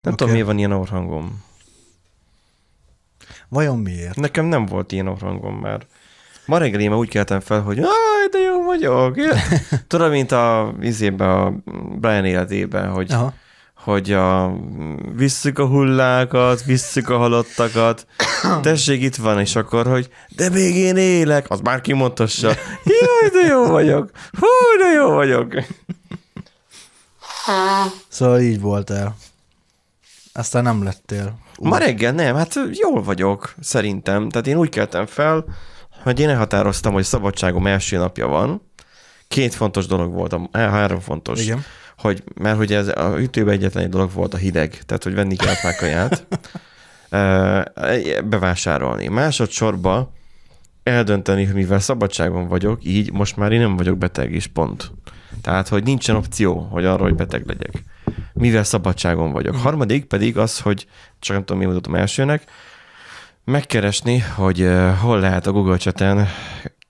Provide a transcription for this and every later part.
Nem Oké. tudom, miért van ilyen orrhangom. Vajon miért? Nekem nem volt ilyen orrhangom már. Ma reggel én úgy keltem fel, hogy aj, de jó vagyok. Tudod, mint a izében, a Brian életében, hogy, Aha. hogy a, visszük a hullákat, visszük a halottakat, tessék, itt van, és akkor, hogy de még én élek, az már kimondhassa. Jaj, de jó vagyok. Hú, de jó vagyok. Szóval így voltál. Aztán nem lettél. Ma reggel nem, hát jól vagyok, szerintem. Tehát én úgy keltem fel, hogy én elhatároztam, hogy szabadságom első napja van. Két fontos dolog volt, a- eh, három fontos. Igen. Hogy, mert hogy ez a ütőben egyetlen egy dolog volt a hideg, tehát hogy venni kell pár kaját, Ö, bevásárolni. Másodszorban eldönteni, hogy mivel szabadságon vagyok, így most már én nem vagyok beteg is, pont. Tehát, hogy nincsen opció, hogy arra, hogy beteg legyek. Mivel szabadságon vagyok. Harmadik pedig az, hogy csak nem tudom, mi mutatom elsőnek, megkeresni, hogy uh, hol lehet a Google Chat-en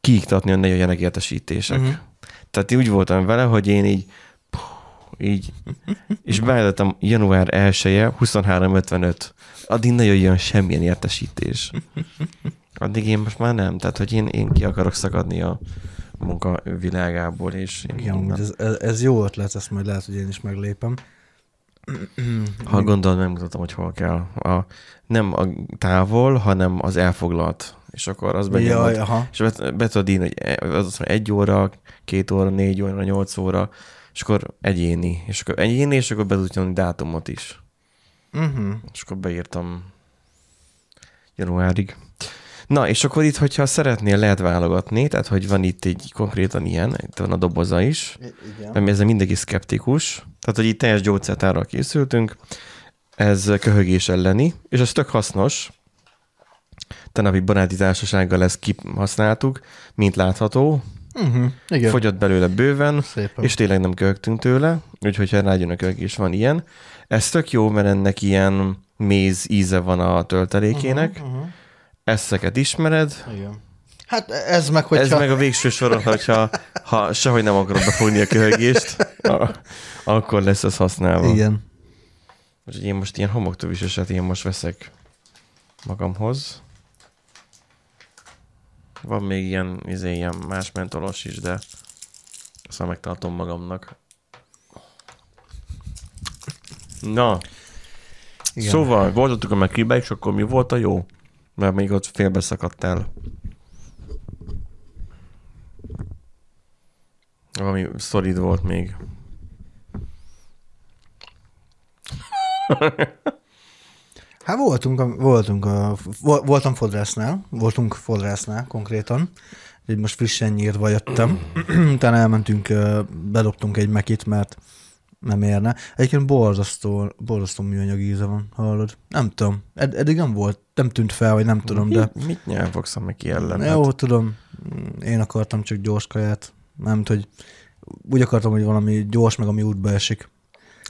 kiiktatni, hogy ne jöjjenek értesítések. Uh-huh. Tehát úgy voltam vele, hogy én így így, és beállítottam január 1-e 23.55. Addig ne jöjjön semmilyen értesítés. Addig én most már nem. Tehát, hogy én, én ki akarok szakadni a munka világából, és Igen, ez, ez, ez jó ötlet, ezt majd lehet, hogy én is meglépem. Ha gondolod, megmutatom, hogy hol kell. A, nem a távol, hanem az elfoglalt. És akkor az Jaj, benyomod. aha. És be, be tudod írni, hogy e- az azt mondja, egy óra, két óra, négy óra, nyolc óra, és akkor egyéni. És akkor egyéni, és akkor be tudod nyomni dátumot is. Uh-huh. És akkor beírtam januárig. Na, és akkor itt, hogyha szeretnél, lehet válogatni, tehát hogy van itt egy konkrétan ilyen, itt van a doboza is, Igen. mert ezzel mindenki szkeptikus, tehát hogy itt teljes gyógyszertárral készültünk, ez köhögés elleni, és ez tök hasznos. Tenapi baráti társasággal ezt kihasználtuk, mint látható, Uh-huh. Igen. fogyott belőle bőven, Szépen. és tényleg nem köhögtünk tőle, úgyhogy ha rájön a köhögés, van ilyen. Ez tök jó, mert ennek ilyen méz íze van a töltelékének. Uh-huh. Uh-huh. Ezeket ismered, Igen. Hát ez meg, hogyha... ez meg a végső soron, hogyha ha sehogy nem akarod befogni a köhögést, akkor lesz ez használva. Igen. Úgyhogy én most ilyen homoktöviseset én most veszek magamhoz. Van még ilyen, izé, ilyen más mentolos is, de azt már megtartom magamnak. Na, Igen. Szóval voltatok a McRib és akkor mi volt a jó? Mert még ott félbeszakadtál. Valami szolid volt még. Hát voltunk, voltunk a, vo- voltam fodrásznál, voltunk fodrásznál konkrétan, így most frissen nyírva jöttem, utána elmentünk, bedobtunk egy mekit, mert nem érne. Egyébként borzasztó, borzasztó műanyag íze van, hallod? Nem tudom, Ed- eddig nem volt, nem tűnt fel, vagy nem tudom, de Mit, mit nyelvogsz a Meki ellen? Jó, tudom, én akartam csak gyors kaját, nem hogy úgy akartam, hogy valami gyors, meg ami útba esik.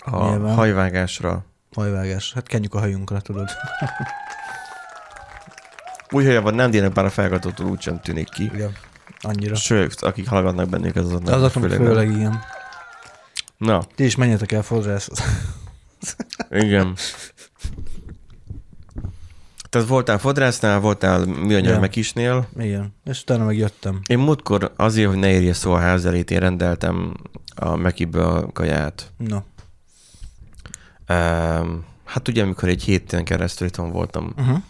a nyilván. hajvágásra. Hajvágás. Hát kenjük a hajunkra, tudod. Úgy hajában nem dének, bár a felgatótól úgy sem tűnik ki. Igen. Annyira. Sőt, akik hallgatnak bennük, az azok Azok főleg, főleg igen. Na, Ti is menjetek el fodrászhoz. igen. Tehát voltál fodrásznál, voltál műanyag Ja. ja. mekisnél. igen. És utána meg jöttem. Én múltkor azért, hogy ne érje szó a ház elét, én rendeltem a Mekiből a kaját. No. Um, hát ugye, amikor egy héten keresztül itthon voltam Uh-huh. uh,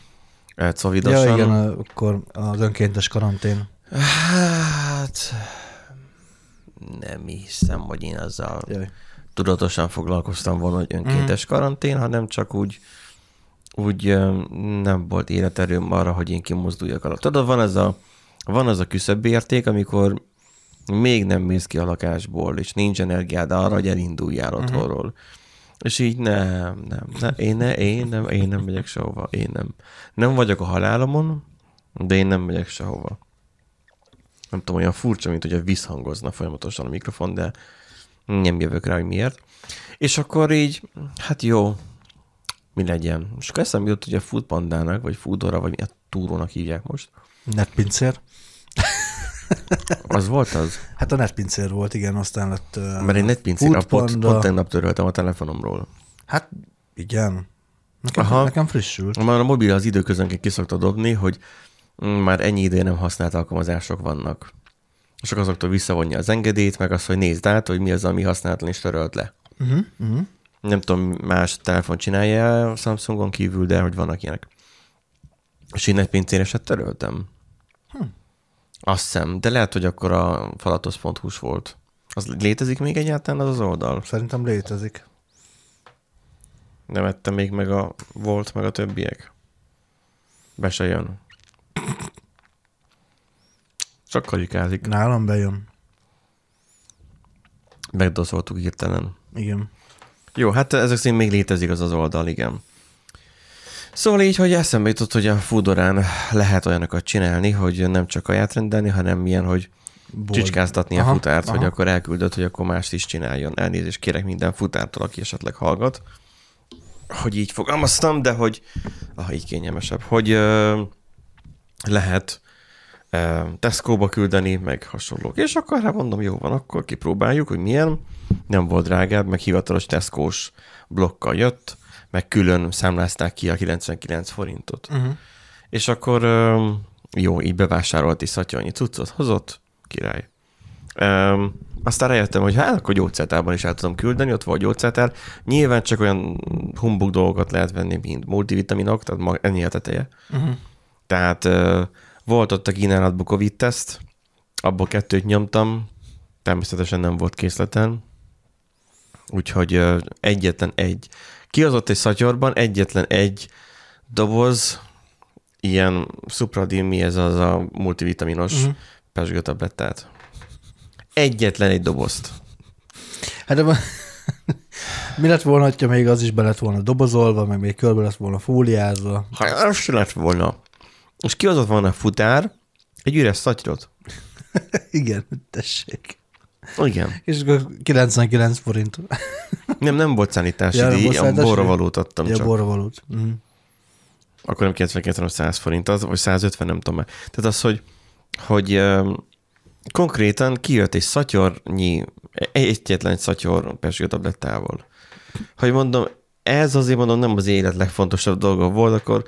Ja, covidosan. igen, akkor az önkéntes karantén. Hát nem hiszem, hogy én azzal Jaj. tudatosan foglalkoztam volna, hogy önkéntes karantén, hanem csak úgy, úgy nem volt életerőm arra, hogy én kimozduljak alatt. Tudod, van ez a, van az a küszöbérték, amikor még nem mész ki a lakásból, és nincs energiád arra, hogy elinduljál otthonról. És így nem, nem, nem, én, ne, én nem, én nem megyek sehova, én nem. Nem vagyok a halálomon, de én nem megyek sehova. Nem tudom, olyan furcsa, mint hogy a visszhangozna folyamatosan a mikrofon, de nem jövök rá, hogy miért. És akkor így, hát jó, mi legyen. És akkor eszembe jutott, hogy a Foodpandának, vagy Foodora, vagy mi a túrónak hívják most. Netpincér. Az volt az? Hát a netpincér volt, igen, aztán lett... Uh, Mert egy netpincér, a pont, pont tegnap töröltem a telefonomról. Hát Igen. Nekem, Aha. nekem frissült. Már a mobil az időközönként ki szokta dobni, hogy már ennyi ideje nem használt alkalmazások vannak. És akkor azoktól visszavonja az engedélyt, meg azt, hogy nézd át, hogy mi az, ami használatlan, és törölt le. Uh-huh, uh-huh. Nem tudom, más telefon csinálja a Samsungon kívül, de hogy vannak ilyenek. És én egy pincéreset töröltem. Hm. Azt hiszem, de lehet, hogy akkor a falatos.hu volt. Az létezik még egyáltalán az az oldal? Szerintem létezik. Nem ettem még meg a volt, meg a többiek. Be se jön. Csak karikázik. Nálam bejön. Megdoszoltuk hirtelen. Igen. Jó, hát ezek szerint még létezik az az oldal, igen. Szóval így, hogy eszembe jutott, hogy a Foodorán lehet olyanokat csinálni, hogy nem csak kaját rendelni, hanem milyen, hogy Bold. csicskáztatni a Aha, futárt, aha. hogy akkor elküldött, hogy akkor mást is csináljon. Elnézést kérek minden futártól, aki esetleg hallgat. Hogy így fogalmaztam, de hogy ah, így kényelmesebb, hogy ö, lehet Tesco-ba küldeni, meg hasonlók. És akkor hát mondom, jó van, akkor kipróbáljuk, hogy milyen. Nem volt drágább, meg hivatalos Tesco-s blokkal jött, meg külön számlázták ki a 99 forintot. Uh-huh. És akkor jó, így bevásárolt is szatyolnyi cuccot, hozott, király. Um, aztán rájöttem, hogy hát akkor gyógyszertárban is el tudom küldeni, ott volt gyógyszertár. Nyilván csak olyan humbug dolgokat lehet venni, mint multivitaminok, tehát ma ennyi a teteje. Uh-huh. Tehát volt ott a kínálatban Covid-teszt, abból kettőt nyomtam, természetesen nem volt készleten, úgyhogy egyetlen egy. Kihozott egy szatyorban egyetlen egy doboz, ilyen Supradin, mi ez az a multivitaminos uh-huh. pesgőtablettát. Egyetlen egy dobozt. Hát de mi lett volna, ha még az is be lett volna dobozolva, meg még körbe lett volna fóliázva. Ha az se lett volna. És kihozott volna a futár egy üres szatyrot. Igen, tessék. Igen. És akkor 99 forint. Nem, nem volt szállítási Ja, díj, volt a szállítási borra díj? valót adtam Ja, csak. borra valót. Uh-huh. Akkor nem 99, hanem 100 forint, az, vagy 150, nem tudom már. Tehát az, hogy, hogy um, konkrétan kijött egy szatyornyi, egyetlen egy szatyor pesgőtablettával. Hogy mondom, ez azért mondom nem az élet legfontosabb dolga volt, akkor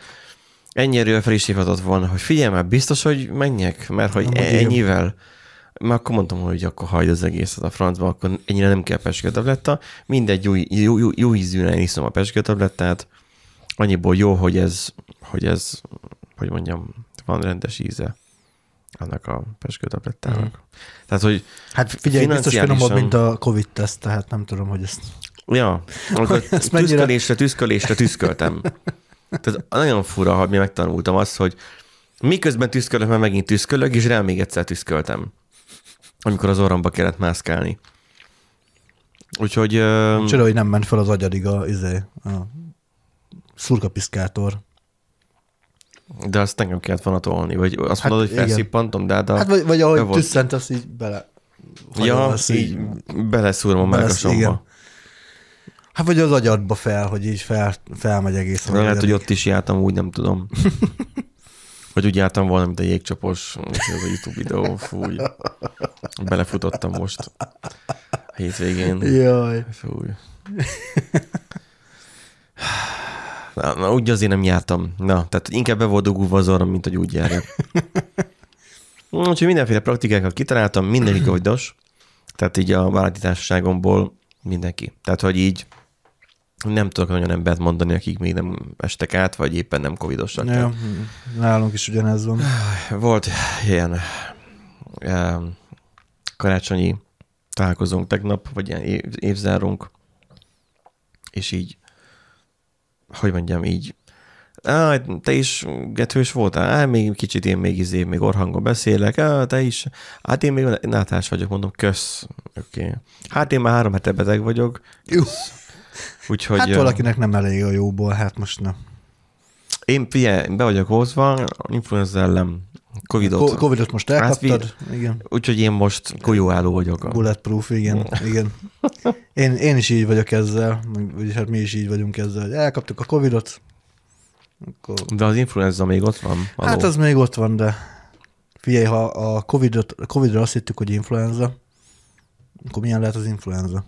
ennyi erővel fel is hívhatott volna, hogy figyelj már, biztos, hogy menjek, mert hogy igen. ennyivel, már akkor mondtam, hogy akkor hagyd az egészet a francba, akkor ennyire nem kell pesgőtabletta. Mindegy, jó, jó, jó, jó ízűen iszom a pesgőtablettát, annyiból jó, hogy ez, hogy ez, hogy mondjam, van rendes íze annak a pesgőtablettának. Mhm. Tehát, hogy Hát figyelj, biztos finomabb, mint a Covid-teszt, tehát nem tudom, hogy ezt... Ja, akkor tüszkölésre, tüszkölésre tüszköltem. Tehát nagyon fura, hogy mi megtanultam azt, hogy miközben tüszkölök, mert megint tüszkölök, és rá még egyszer tüszköltem. Amikor az orromba kellett mászkálni. Úgyhogy... ö, Csoda, hogy nem ment fel az agyadig a, izé, a szurkapiszkátor. De azt engem kellett volna tolni, vagy azt Hát mondod, hogy felszippantom, de, de Hát vagy, vagy be ahogy tüsszent, azt így bele... ja, azt így beleszúrom a melkasomba. Hát vagy az agyadba fel, hogy így fel, felmegy egészen. De lehet, hogy ott is jártam, úgy nem tudom. Vagy úgy jártam volna, mint a jégcsapos, ez a YouTube videó, fúj. Belefutottam most a hétvégén. Jaj. Fúj. Na, na, úgy azért nem jártam. Na, tehát inkább be volt dugulva az orrom, mint hogy úgy járjak. Úgyhogy mindenféle praktikákat kitaláltam, mindenki covidos. Tehát így a vállalati társaságomból mindenki. Tehát, hogy így nem tudok nagyon embert mondani, akik még nem estek át, vagy éppen nem covidosak. Ja, Tehát nálunk is ugyanez van. volt ilyen um, karácsonyi találkozónk tegnap, vagy ilyen év, évzárunk, és így, hogy mondjam, így, Á, te is getős voltál? Á, még kicsit én még izé, még orhangon beszélek. Á, te is. Hát én még nátás vagyok, mondom, kösz. Oké. Okay. Hát én már három hete beteg vagyok. Jó. Úgyhogy Hát valakinek nem elég a jóból, hát most nem. én figyelj, be vagyok hozva, influenza ellen, covidot. Co- Covidot most elkaptad, igen. Úgyhogy én most golyóálló vagyok. A... Bulletproof, igen, igen. Én, én is így vagyok ezzel, vagyis hát mi is így vagyunk ezzel, hogy elkaptuk a Covidot, akkor... De az influenza még ott van. Való. Hát az még ott van, de figyelj, ha a Covidra azt hittük, hogy influenza, akkor milyen lehet az influenza?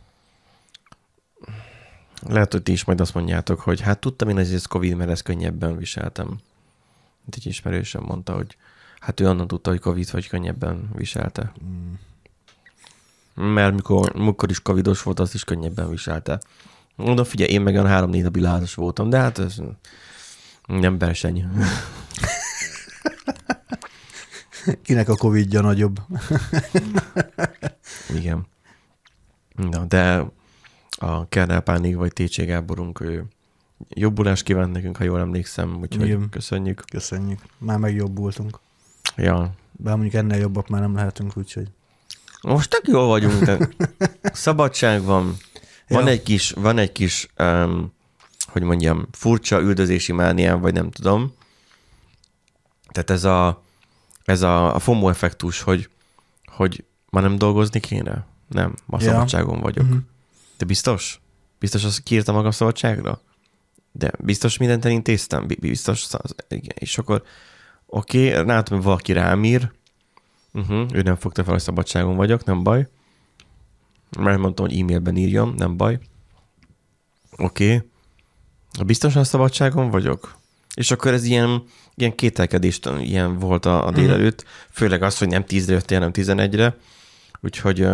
Lehet, hogy ti is majd azt mondjátok, hogy hát tudtam én, hogy ez Covid, mert ezt könnyebben viseltem. Itt egy ismerősöm mondta, hogy hát ő onnan tudta, hogy Covid vagy könnyebben viselte. Mm. Mert mikor, mikor is covidos volt, azt is könnyebben viselte. Mondom, figyelj, én meg olyan három-négy napig lázas voltam, de hát ez nem verseny. Kinek a Covid-ja nagyobb? Igen. Na, de a Kernel Pánik vagy Técsé Gáborunk, ő jobbulást kívánt nekünk, ha jól emlékszem, úgyhogy Igen. köszönjük. Köszönjük. Már megjobbultunk. Ja, Bár mondjuk ennél jobbak már nem lehetünk, úgyhogy. Most tök jól vagyunk, de szabadság van. Van Ja. egy kis, van egy kis, um, hogy mondjam, furcsa üldözési mániám, vagy nem tudom. Tehát ez a, ez a, a FOMO effektus, hogy, hogy ma nem dolgozni kéne? Nem, ma Ja. szabadságon vagyok. Mhm. De biztos? Biztos azt kiírtam magam szabadságra? De biztos mindent elintéztem? Bi- Biztos? az- Igen. És akkor oké, okay, látom, hogy valaki rám ír, uh-huh, ő nem fogta fel, hogy szabadságon vagyok, nem baj. Mert mondtam, hogy e-mailben írjam, nem baj. Oké. Okay. Biztosan szabadságon vagyok? És akkor ez ilyen, ilyen kételkedés ilyen volt a, a délelőtt, főleg az, hogy nem 10-re jöttél, hanem 11-re. Úgyhogy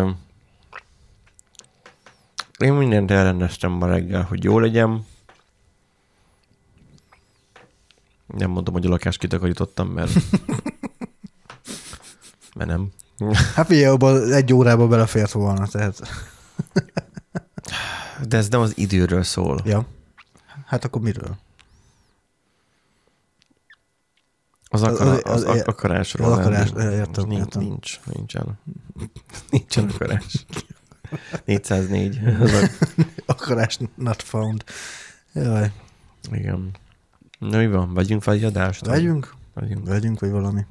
én mindent elrendeztem ma reggel, hogy jó legyen. Nem mondom, hogy a lakást kitakarítottam, mert... mert nem. Hát figyelj, abban egy órába belefért volna, tehát. De ez nem az időről szól. Ja. Hát akkor miről? Az, akara, Az- az, az- akarásról. az akarás, értem, nincs, értem. nincs, nincsen. Nincsen akarás. 404. Az a, Akarás not found. Jaj. igen. Na mi van? Vegyünk fel egy adást? Vegyünk? Vegyünk. Vegyünk, vagy valami.